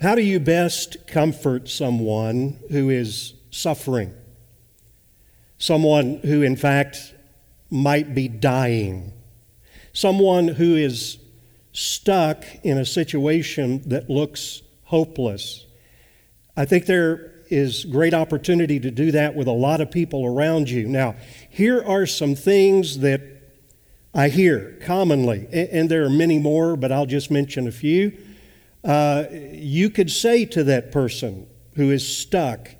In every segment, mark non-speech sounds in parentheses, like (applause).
How do you best comfort someone who is suffering? Someone who, in fact, might be dying? Someone who is stuck in a situation that looks hopeless? I think there is great opportunity to do that with a lot of people around you. Now, here are some things that I hear commonly, and there are many more, but I'll just mention a few. Uh, you could say to that person who is stuck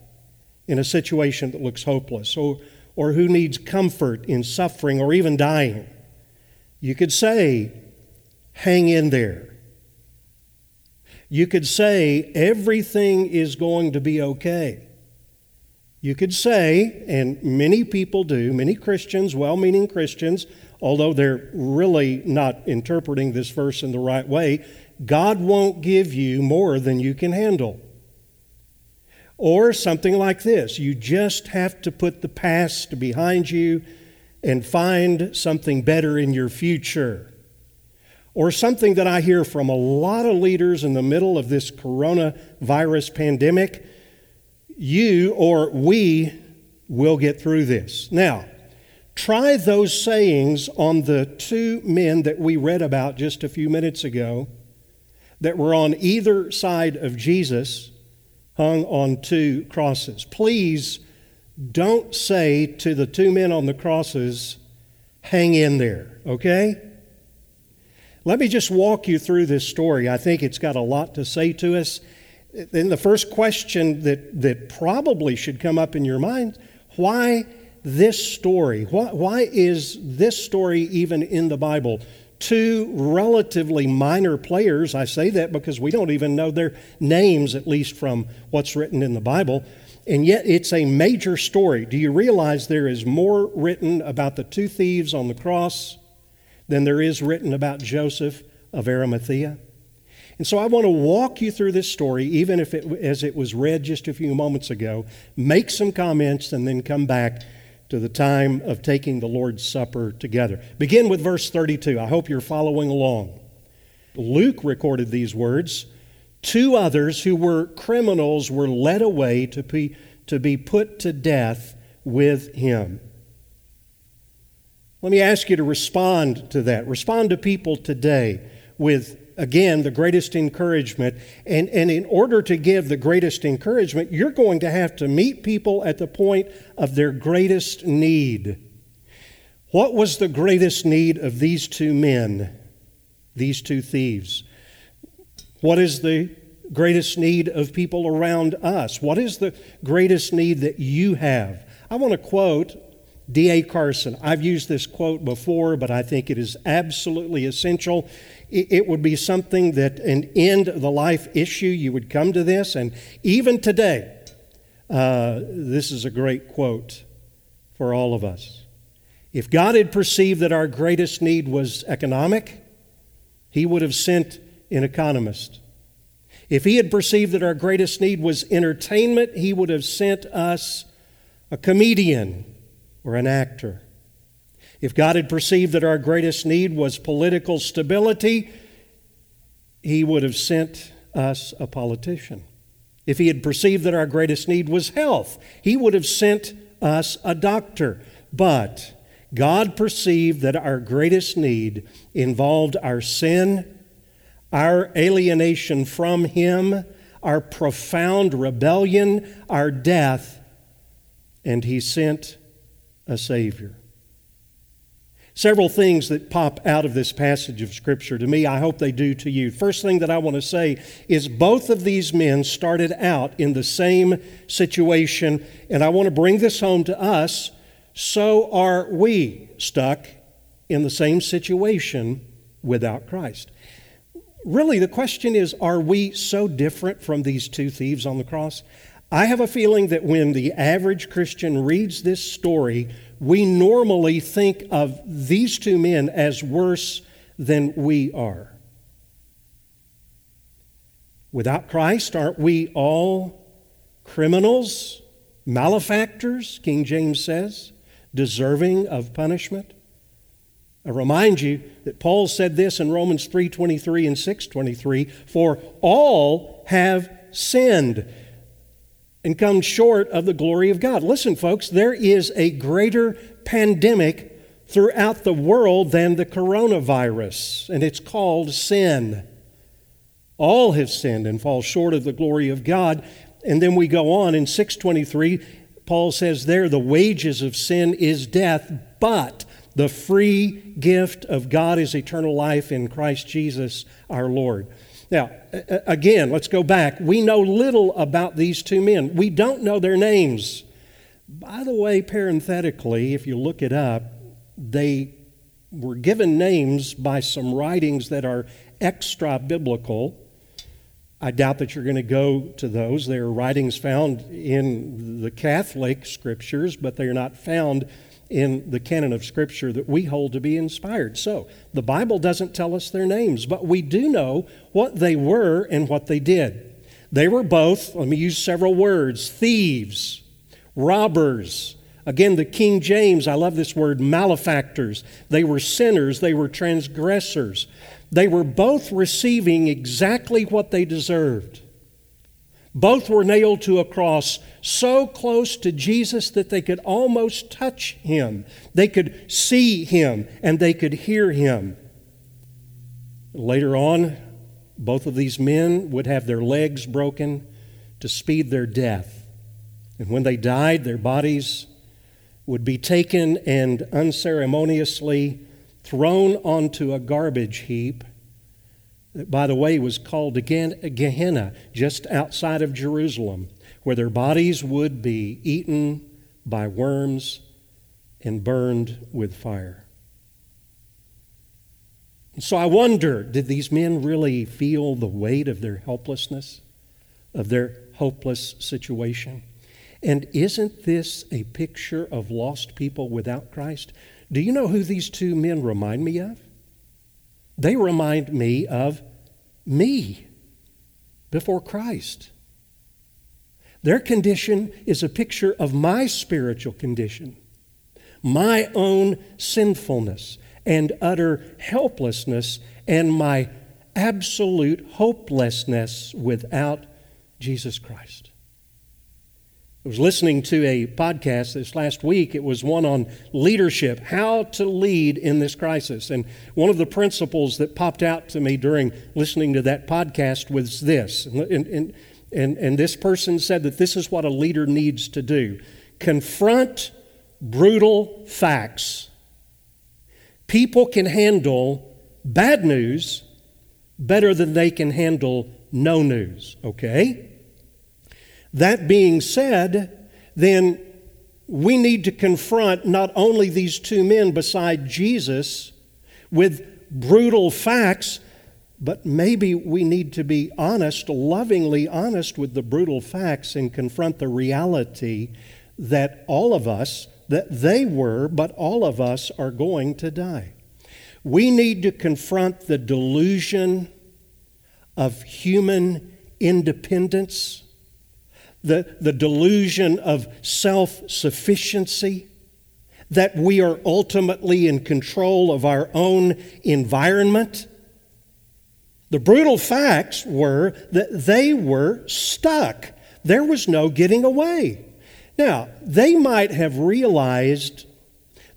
in a situation that looks hopeless or, or who needs comfort in suffering or even dying, you could say, hang in there. You could say, everything is going to be okay. You could say, and many people do, many Christians, well meaning Christians, although they're really not interpreting this verse in the right way, God won't give you more than you can handle. Or something like this you just have to put the past behind you and find something better in your future. Or something that I hear from a lot of leaders in the middle of this coronavirus pandemic you or we will get through this. Now, try those sayings on the two men that we read about just a few minutes ago that were on either side of Jesus, hung on two crosses. Please don't say to the two men on the crosses, hang in there, okay? Let me just walk you through this story. I think it's got a lot to say to us. Then the first question that, that probably should come up in your mind why this story? Why, why is this story even in the Bible? two relatively minor players. I say that because we don't even know their names, at least from what's written in the Bible. And yet it's a major story. Do you realize there is more written about the two thieves on the cross than there is written about Joseph of Arimathea? And so I want to walk you through this story, even if it, as it was read just a few moments ago, make some comments, and then come back to the time of taking the Lord's Supper together. Begin with verse 32. I hope you're following along. Luke recorded these words. Two others who were criminals were led away to be, to be put to death with him. Let me ask you to respond to that. Respond to people today with again, the greatest encouragement. And, and in order to give the greatest encouragement, you're going to have to meet people at the point of their greatest need. What was the greatest need of these two men, these two thieves? What is the greatest need of people around us? What is the greatest need that you have? I want to quote D.A. Carson. I've used this quote before, but I think it is absolutely essential it would be something that an end the life issue, you would come to this. And even today, uh, this is a great quote for all of us. If God had perceived that our greatest need was economic, He would have sent an economist. If He had perceived that our greatest need was entertainment, He would have sent us a comedian or an actor. If God had perceived that our greatest need was political stability, He would have sent us a politician. If He had perceived that our greatest need was health, He would have sent us a doctor. But God perceived that our greatest need involved our sin, our alienation from Him, our profound rebellion, our death, and He sent a Savior. Several things that pop out of this passage of Scripture to me, I hope they do to you. First thing that I want to say is both of these men started out in the same situation, and I want to bring this home to us. So are we stuck in the same situation without Christ. Really, the question is are we so different from these two thieves on the cross? I have a feeling that when the average Christian reads this story, we normally think of these two men as worse than we are. Without Christ, aren't we all criminals, malefactors, King James says, deserving of punishment? I remind you that Paul said this in Romans 3:23 and 6:23, for all have sinned and come short of the glory of God. Listen, folks, there is a greater pandemic throughout the world than the coronavirus, and it's called sin. All have sinned and fall short of the glory of God. And then we go on in 623, Paul says there, the wages of sin is death, but the free gift of God is eternal life in Christ Jesus our Lord. Now, again, let's go back. We know little about these two men. We don't know their names. By the way, parenthetically, if you look it up, they were given names by some writings that are extra biblical. I doubt that you're going to go to those. They are writings found in the Catholic scriptures, but they are not found in the canon of Scripture that we hold to be inspired. So, the Bible doesn't tell us their names, but we do know what they were and what they did. They were both, let me use several words thieves, robbers. Again, the King James, I love this word, malefactors. They were sinners, they were transgressors. They were both receiving exactly what they deserved. Both were nailed to a cross so close to Jesus that they could almost touch him. They could see him and they could hear him. Later on, both of these men would have their legs broken to speed their death. And when they died, their bodies would be taken and unceremoniously thrown onto a garbage heap by the way, was called Gehenna, just outside of Jerusalem, where their bodies would be eaten by worms and burned with fire. And so I wonder did these men really feel the weight of their helplessness, of their hopeless situation? And isn't this a picture of lost people without Christ? Do you know who these two men remind me of? They remind me of me before Christ. Their condition is a picture of my spiritual condition, my own sinfulness and utter helplessness, and my absolute hopelessness without Jesus Christ. I was listening to a podcast this last week. It was one on leadership, how to lead in this crisis. And one of the principles that popped out to me during listening to that podcast was this. And, and, and, and this person said that this is what a leader needs to do confront brutal facts. People can handle bad news better than they can handle no news, okay? That being said, then we need to confront not only these two men beside Jesus with brutal facts, but maybe we need to be honest, lovingly honest with the brutal facts and confront the reality that all of us, that they were, but all of us are going to die. We need to confront the delusion of human independence the, the delusion of self sufficiency, that we are ultimately in control of our own environment. The brutal facts were that they were stuck. There was no getting away. Now, they might have realized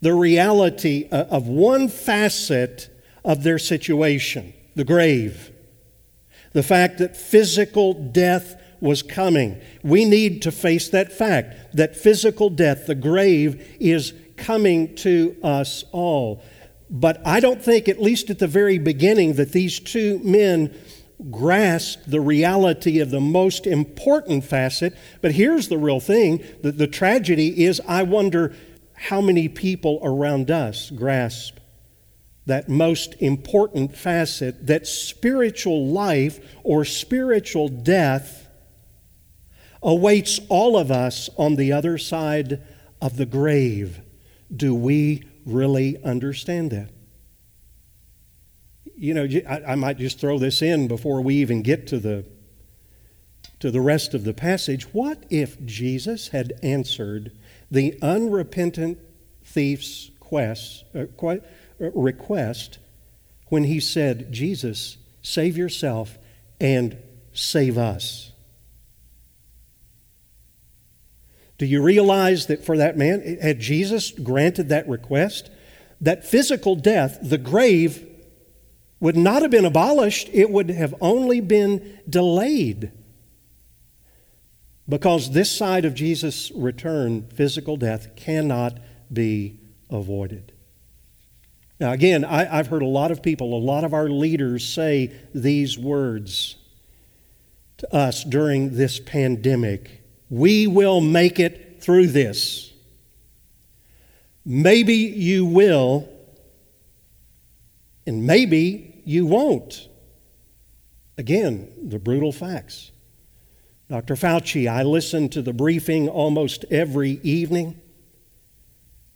the reality uh, of one facet of their situation the grave. The fact that physical death was coming. We need to face that fact that physical death, the grave, is coming to us all. But I don't think, at least at the very beginning, that these two men grasped the reality of the most important facet. But here's the real thing the, the tragedy is I wonder how many people around us grasp that most important facet that spiritual life or spiritual death awaits all of us on the other side of the grave. Do we really understand that? You know, I, I might just throw this in before we even get to the to the rest of the passage. What if Jesus had answered the unrepentant thief's quest, uh, request when he said, Jesus, save yourself and save us. Do you realize that for that man, had Jesus granted that request, that physical death, the grave, would not have been abolished, it would have only been delayed. Because this side of Jesus' return, physical death, cannot be avoided. Now, again, I, have heard a lot of people, a lot of our leaders say these words to us during this pandemic We will make it through this. Maybe you will, and maybe you won't. Again, the brutal facts. Dr. Fauci, I listen to the briefing almost every evening.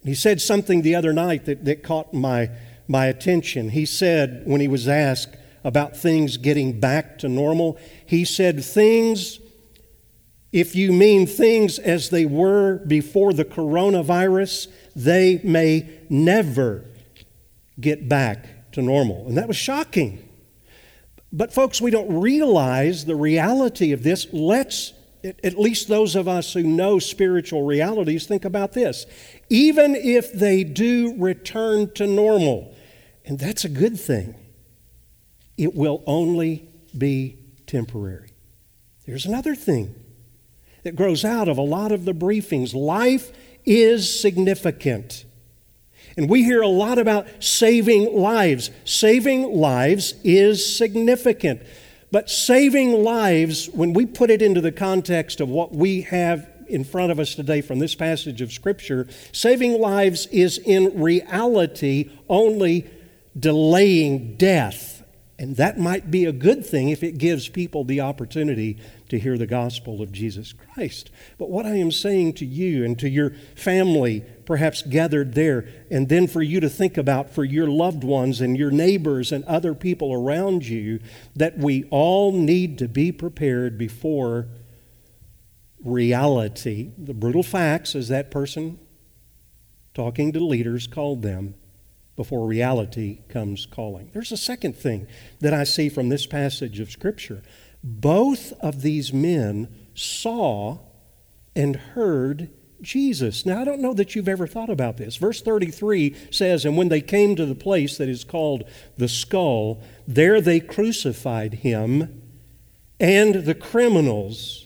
He said something the other night that, that caught my, my attention. He said, when he was asked about things getting back to normal, he said, Things, if you mean things as they were before the coronavirus, they may never get back to normal. And that was shocking. But, folks, we don't realize the reality of this. Let's at least those of us who know spiritual realities, think about this. Even if they do return to normal, and that's a good thing, it will only be temporary. There's another thing that grows out of a lot of the briefings life is significant. And we hear a lot about saving lives. Saving lives is significant. But saving lives, when we put it into the context of what we have in front of us today from this passage of Scripture, saving lives is in reality only delaying death. And that might be a good thing if it gives people the opportunity to hear the gospel of Jesus Christ. But what I am saying to you and to your family, perhaps gathered there, and then for you to think about for your loved ones and your neighbors and other people around you, that we all need to be prepared before reality, the brutal facts, as that person talking to leaders called them before reality comes calling. There's a second thing that I see from this passage of Scripture. Both of these men saw and heard Jesus. Now, I don't know that you've ever thought about this. Verse 33 says, And when they came to the place that is called the skull, there they crucified him and the criminals,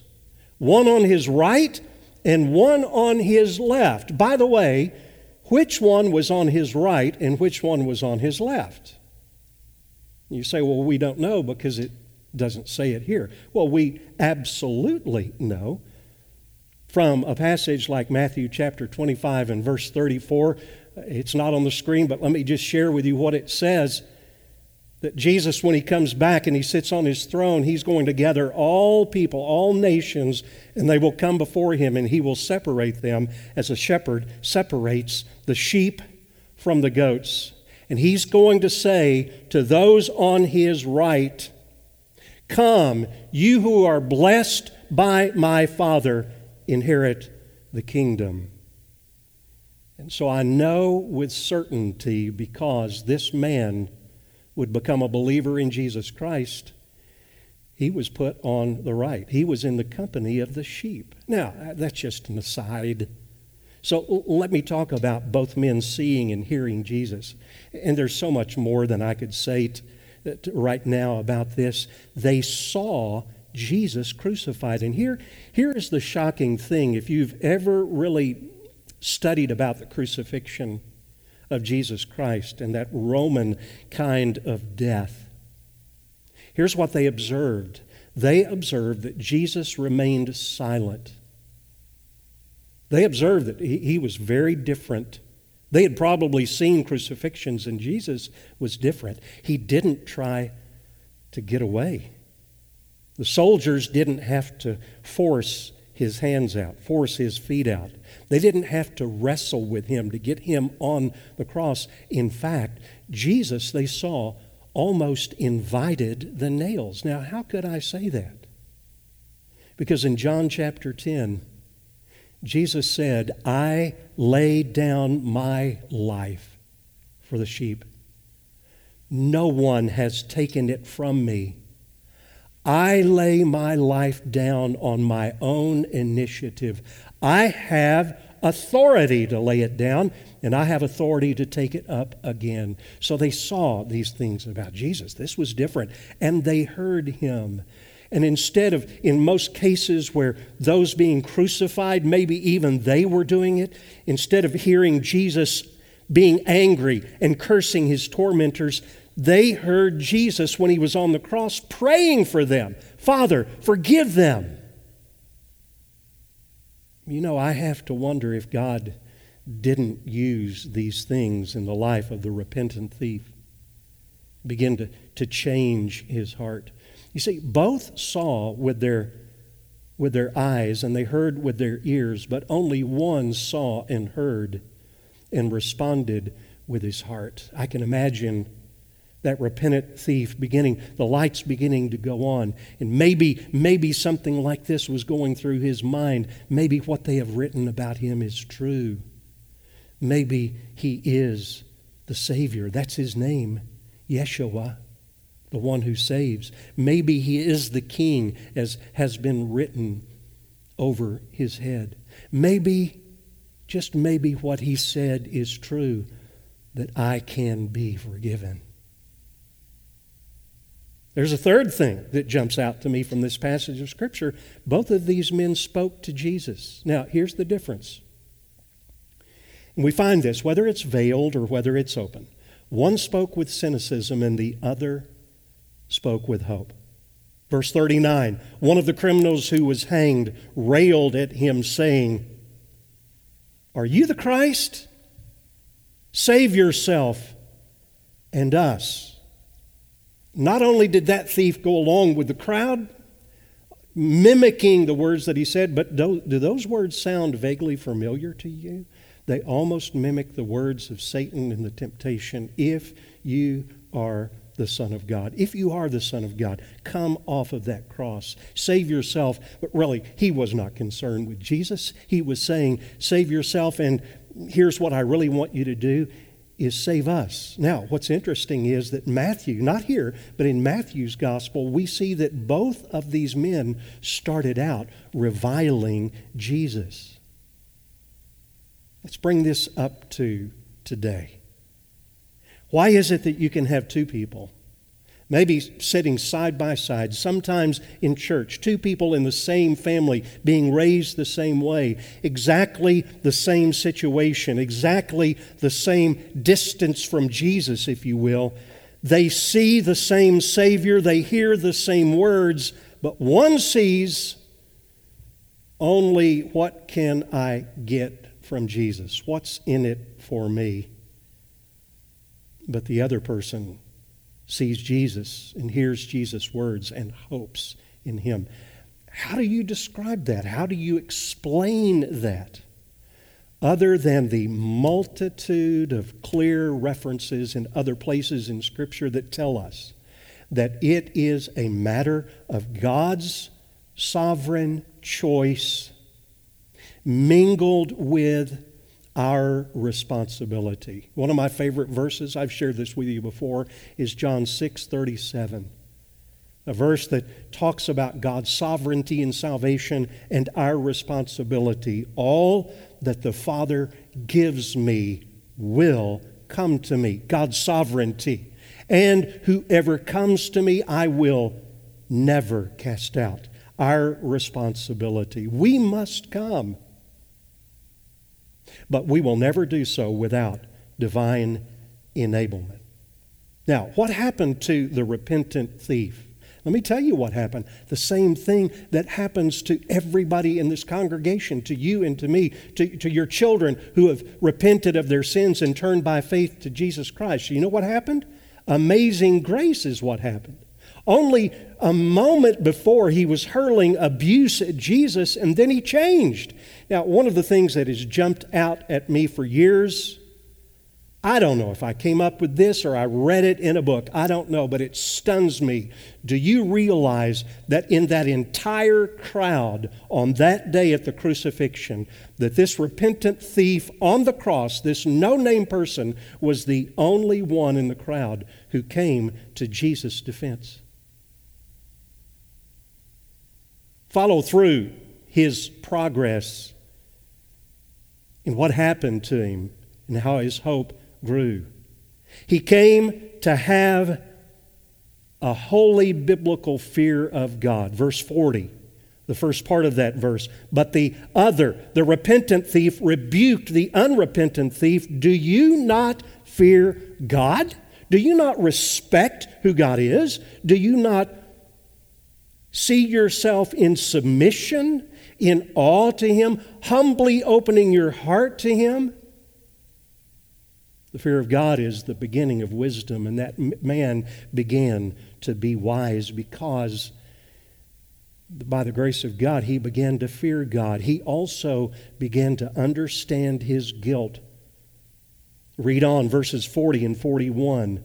one on his right and one on his left. By the way, which one was on his right and which one was on his left? You say, well, we don't know because it doesn't say it here. Well, we absolutely know from a passage like Matthew chapter 25 and verse 34. It's not on the screen, but let me just share with you what it says that Jesus, when he comes back and he sits on his throne, he's going to gather all people, all nations, and they will come before him, and he will separate them as a shepherd separates the sheep from the goats. And he's going to say to those on his right, Come, you who are blessed by my Father, inherit the kingdom. And so I know with certainty because this man would become a believer in Jesus Christ, he was put on the right. He was in the company of the sheep. Now, that's just an aside. So let me talk about both men seeing and hearing Jesus. And there's so much more than I could say right now about this. They saw Jesus crucified. And here, here is the shocking thing. If you've ever really studied about the crucifixion, of Jesus Christ and that Roman kind of death. Here's what they observed they observed that Jesus remained silent. They observed that he, he was very different. They had probably seen crucifixions, and Jesus was different. He didn't try to get away. The soldiers didn't have to force his hands out, force his feet out. They didn't have to wrestle with him to get him on the cross. In fact, Jesus, they saw, almost invited the nails. Now, how could I say that? Because in John chapter 10, Jesus said, I lay down my life for the sheep. No one has taken it from me. I lay my life down on my own initiative. I have authority to lay it down, and I have authority to take it up again. So they saw these things about Jesus. This was different, and they heard him. And instead of, in most cases where those being crucified, maybe even they were doing it, instead of hearing Jesus being angry and cursing his tormentors, they heard Jesus when he was on the cross praying for them Father, forgive them. You know, I have to wonder if God didn't use these things in the life of the repentant thief, begin to, to change his heart. You see, both saw with their, with their eyes and they heard with their ears, but only one saw and heard and responded with his heart. I can imagine that repentant thief beginning the lights beginning to go on. And maybe maybe something like this was going through his mind. Maybe what they have written about him is true. Maybe he is the savior. That's his name yeshua the one who saves maybe he is the king as has been written over his head maybe just maybe what he said is true that i can be forgiven there's a third thing that jumps out to me from this passage of Scripture. Both of these men spoke to Jesus. Now, here's the difference. And we find this, whether it's veiled or whether it's open. One spoke with cynicism and the other spoke with hope. Verse 39 One of the criminals who was hanged railed at him, saying, Are you the Christ? Save yourself and us. Not only did that thief go along with the crowd, mimicking the words that he said, but do, do those words sound vaguely familiar to you? They almost mimic the words of Satan in the temptation if you are the Son of God. If you are the Son of God, come off of that cross. Save yourself. But really, he was not concerned with Jesus. He was saying, Save yourself, and here's what I really want you to do is save us. Now, what's interesting is that Matthew, not here, but in Matthew's gospel, we see that both of these men started out reviling Jesus. Let's bring this up to today. Why is it that you can have two people maybe sitting side by side, sometimes in church, two people in the same family being raised the same way, exactly the same situation, exactly the same distance from Jesus, if you will. They see the same Savior, they hear the same words, but one sees only what can I get from Jesus? What's in it for me? But the other person sees Jesus and hears Jesus' words and hopes in him. How do you describe that? How do you explain that? Other than the multitude of clear references in other places in Scripture that tell us that it is a matter of God's sovereign choice mingled with our responsibility. One of my favorite verses, I've shared this with you before, is John 6 37. A verse that talks about God's sovereignty and salvation and our responsibility. All that the Father gives me will come to me. God's sovereignty. And whoever comes to me, I will never cast out. Our responsibility. We must come. But we will never do so without divine enablement. Now, what happened to the repentant thief? Let me tell you what happened. The same thing that happens to everybody in this congregation, to you and to me, to, to your children who have repented of their sins and turned by faith to Jesus Christ. You know what happened? Amazing grace is what happened. Only a moment before he was hurling abuse at Jesus, and then he changed. Now, one of the things that has jumped out at me for years, I don't know if I came up with this or I read it in a book. I don't know, but it stuns me. Do you realize that in that entire crowd on that day at the crucifixion, that this repentant thief on the cross, this no name person, was the only one in the crowd who came to Jesus' defense? Follow through his progress in what happened to him and how his hope grew. He came to have a holy biblical fear of God. Verse 40, the first part of that verse. But the other, the repentant thief, rebuked the unrepentant thief. Do you not fear God? Do you not respect who God is? Do you not see yourself in submission, in awe to Him, humbly opening your heart to Him? The fear of God is the beginning of wisdom, and that man began to be wise because by the grace of God, he began to fear God. He also began to understand his guilt. Read on verses 40 and 41.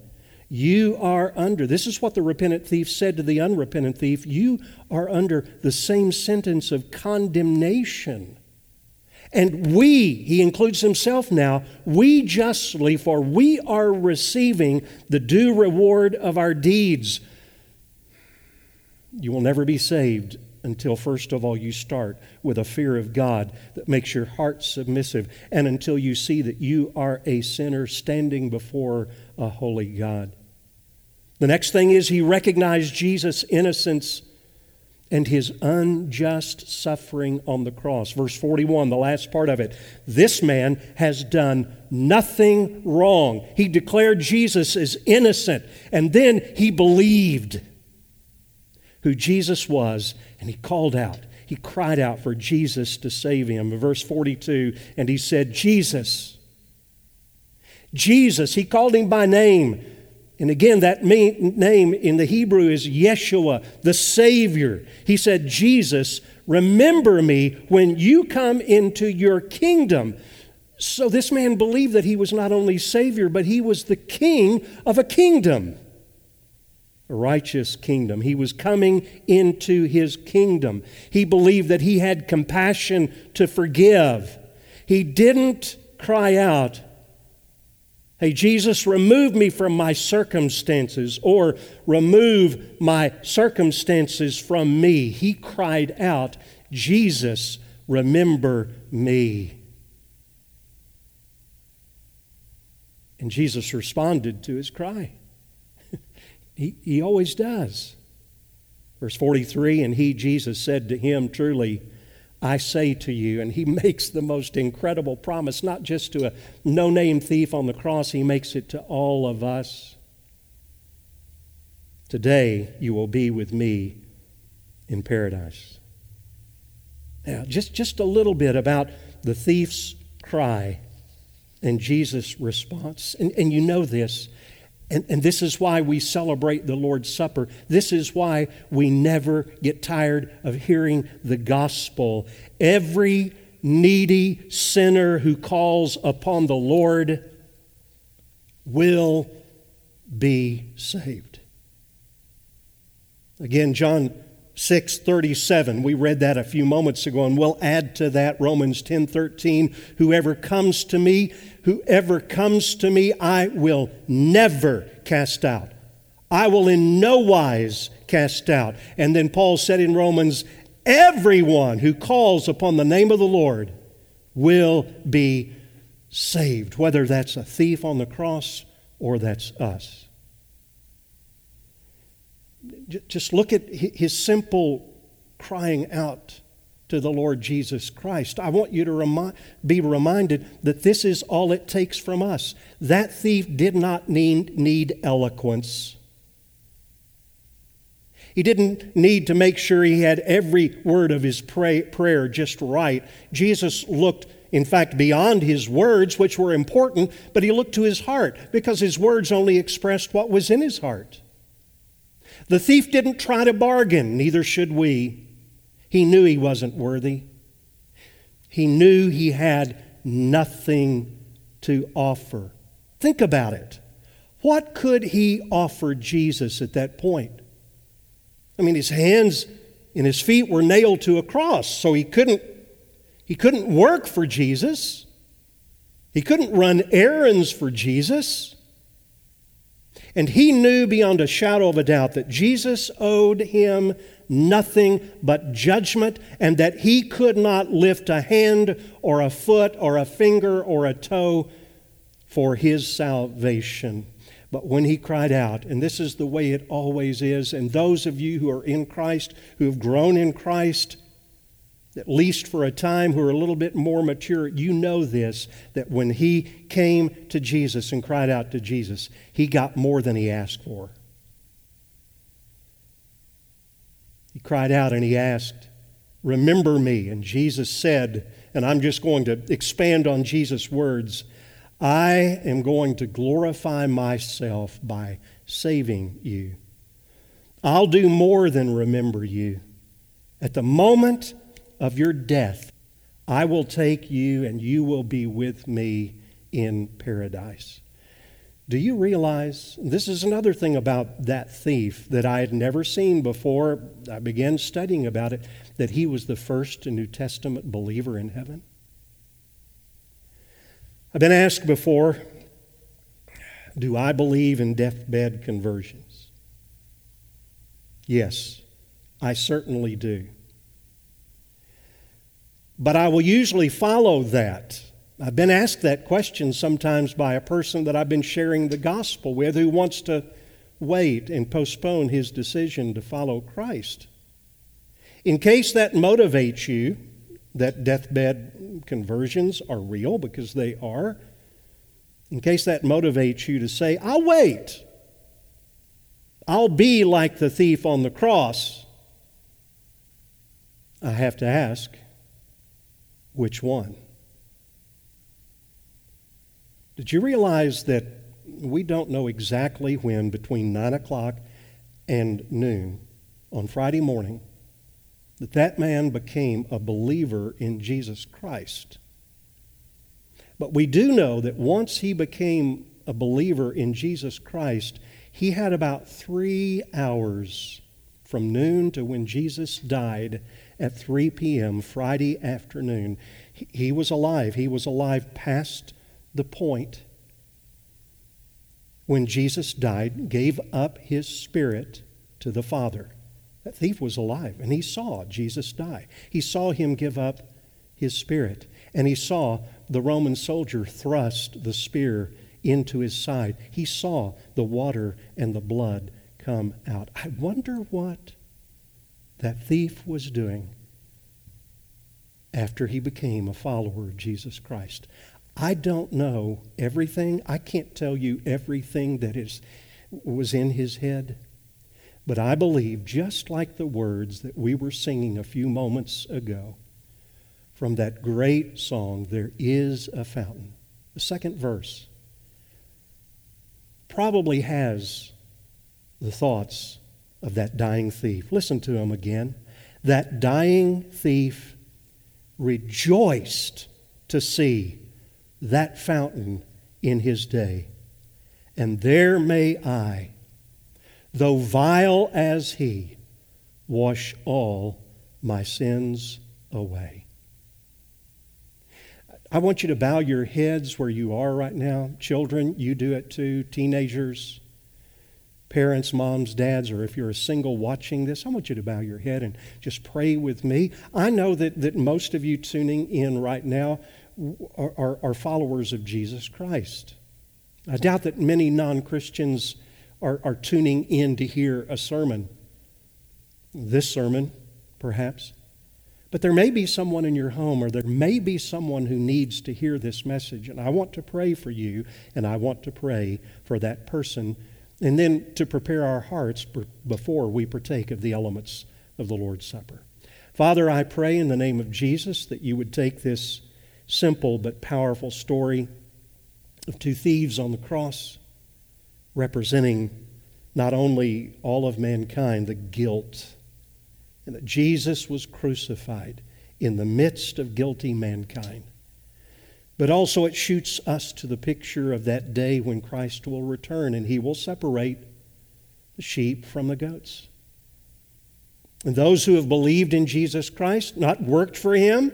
You are under, this is what the repentant thief said to the unrepentant thief, you are under the same sentence of condemnation. And we, he includes himself now, we justly, for we are receiving the due reward of our deeds. You will never be saved until, first of all, you start with a fear of God that makes your heart submissive, and until you see that you are a sinner standing before a holy God. The next thing is he recognized Jesus' innocence and his unjust suffering on the cross. Verse 41, the last part of it. This man has done nothing wrong. He declared Jesus as innocent, and then he believed who Jesus was, and he called out. He cried out for Jesus to save him. Verse 42, and he said, Jesus. Jesus, he called him by name. And again, that name in the Hebrew is Yeshua, the Savior. He said, Jesus, remember me when you come into your kingdom. So this man believed that he was not only Savior, but he was the king of a kingdom, righteous kingdom. He was coming into his kingdom. He believed that he had compassion to forgive. He didn't cry out, Hey, Jesus, remove me from my circumstances, or remove my circumstances from me. He cried out, Jesus, remember me. And Jesus responded to his cry. He, he always does. Verse 43 And he, Jesus, said to him, Truly, I say to you. And he (laughs) makes the most incredible promise, not just to a no name thief on the cross, he makes it to all of us. Today you will be with me in paradise. Now, just, just a little bit about the thief's cry and Jesus' response. And, and you know this. And, and this is why we celebrate the Lord's Supper. This is why we never get tired of hearing the gospel. Every needy sinner who calls upon the Lord will be saved. Again, John 6:37 we read that a few moments ago and we'll add to that Romans 10:13 whoever comes to me whoever comes to me I will never cast out. I will in no wise cast out. And then Paul said in Romans everyone who calls upon the name of the Lord will be saved whether that's a thief on the cross or that's us just look at his simple crying out to the Lord Jesus Christ. I want you to remi- be reminded that this is all it takes from us. That thief did not need, need eloquence. He didn't need to make sure he had every word of his pray, prayer just right. Jesus looked, in fact, beyond his words, which were important, but he looked to his heart because his words only expressed what was in his heart. The thief didn't try to bargain, neither should we. He knew he wasn't worthy. He knew he had nothing to offer. Think about it. What could he offer Jesus at that point? I mean, his hands and his feet were nailed to a cross, so he couldn't, he couldn't work for Jesus. He couldn't run errands for Jesus. And he knew beyond a shadow of a doubt that Jesus owed him nothing but judgment and that he could not lift a hand or a foot or a finger or a toe for his salvation. But when he cried out, and this is the way it always is, and those of you who are in Christ, who have grown in Christ, at least for a time, who are a little bit more mature, you know this that when he came to Jesus and cried out to Jesus, he got more than he asked for. He cried out and he asked, Remember me. And Jesus said, and I'm just going to expand on Jesus' words I am going to glorify myself by saving you. I'll do more than remember you. At the moment of your death, I will take you and you will be with me in paradise. Do you realize this is another thing about that thief that I had never seen before I began studying about it that he was the first New Testament believer in heaven? I've been asked before, do I believe in deathbed conversions? Yes, I certainly do. But I will usually follow that. I've been asked that question sometimes by a person that I've been sharing the gospel with who wants to wait and postpone his decision to follow Christ. In case that motivates you, that deathbed conversions are real, because they are, in case that motivates you to say, I'll wait. I'll be like the thief on the cross. I have to ask, which one? Did you realize that we don't know exactly when, between 9 o'clock and noon on Friday morning, that that man became a believer in Jesus Christ? But we do know that once he became a believer in Jesus Christ, he had about three hours from noon to when Jesus died at 3 p.m. Friday afternoon. He was alive. He was alive past the point when Jesus died, gave up his spirit to the Father. That thief was alive, and he saw Jesus die. He saw him give up his spirit, and he saw the Roman soldier thrust the spear into his side. He saw the water and the blood come out. I wonder what that thief was doing after he became a follower of Jesus Christ. I don't know everything. I can't tell you everything that is, was in his head. But I believe, just like the words that we were singing a few moments ago from that great song, There is a Fountain, the second verse, probably has the thoughts of that dying thief. Listen to him again. That dying thief rejoiced to see that fountain in his day. And there may I, though vile as he, wash all my sins away. I want you to bow your heads where you are right now. Children, you do it too. Teenagers, parents, moms, dads, or if you're a single watching this, I want you to bow your head and just pray with me. I know that, that most of you tuning in right now are, are, are followers of Jesus Christ. I doubt that many non Christians are, are tuning in to hear a sermon, this sermon, perhaps. But there may be someone in your home, or there may be someone who needs to hear this message. And I want to pray for you, and I want to pray for that person, and then to prepare our hearts before we partake of the elements of the Lord's Supper. Father, I pray in the name of Jesus that you would take this simple but powerful story of two thieves on the cross, representing not only all of mankind, the guilt, and that Jesus was crucified in the midst of guilty mankind. But also, it shoots us to the picture of that day when Christ will return and he will separate the sheep from the goats. And those who have believed in Jesus Christ, not worked for him,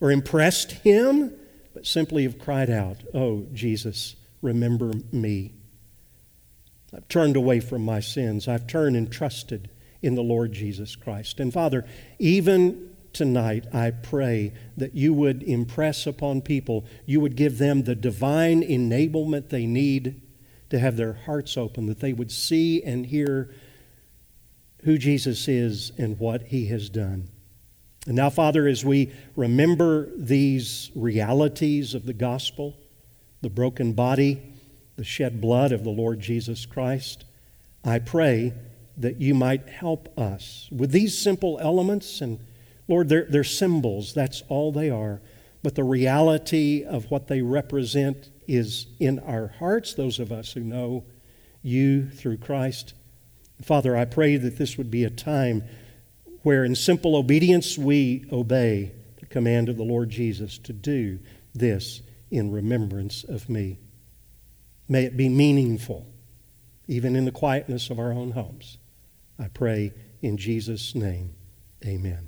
or impressed him, but simply have cried out, Oh, Jesus, remember me. I've turned away from my sins. I've turned and trusted in the Lord Jesus Christ. And Father, even tonight, I pray that you would impress upon people, you would give them the divine enablement they need to have their hearts open, that they would see and hear who Jesus is and what he has done. And now, Father, as we remember these realities of the gospel, the broken body, the shed blood of the Lord Jesus Christ, I pray that you might help us with these simple elements. And Lord, they're, they're symbols, that's all they are. But the reality of what they represent is in our hearts, those of us who know you through Christ. Father, I pray that this would be a time where, in simple obedience, we obey the command of the Lord Jesus to do this in remembrance of me. May it be meaningful, even in the quietness of our own homes. I pray in Jesus' name. Amen.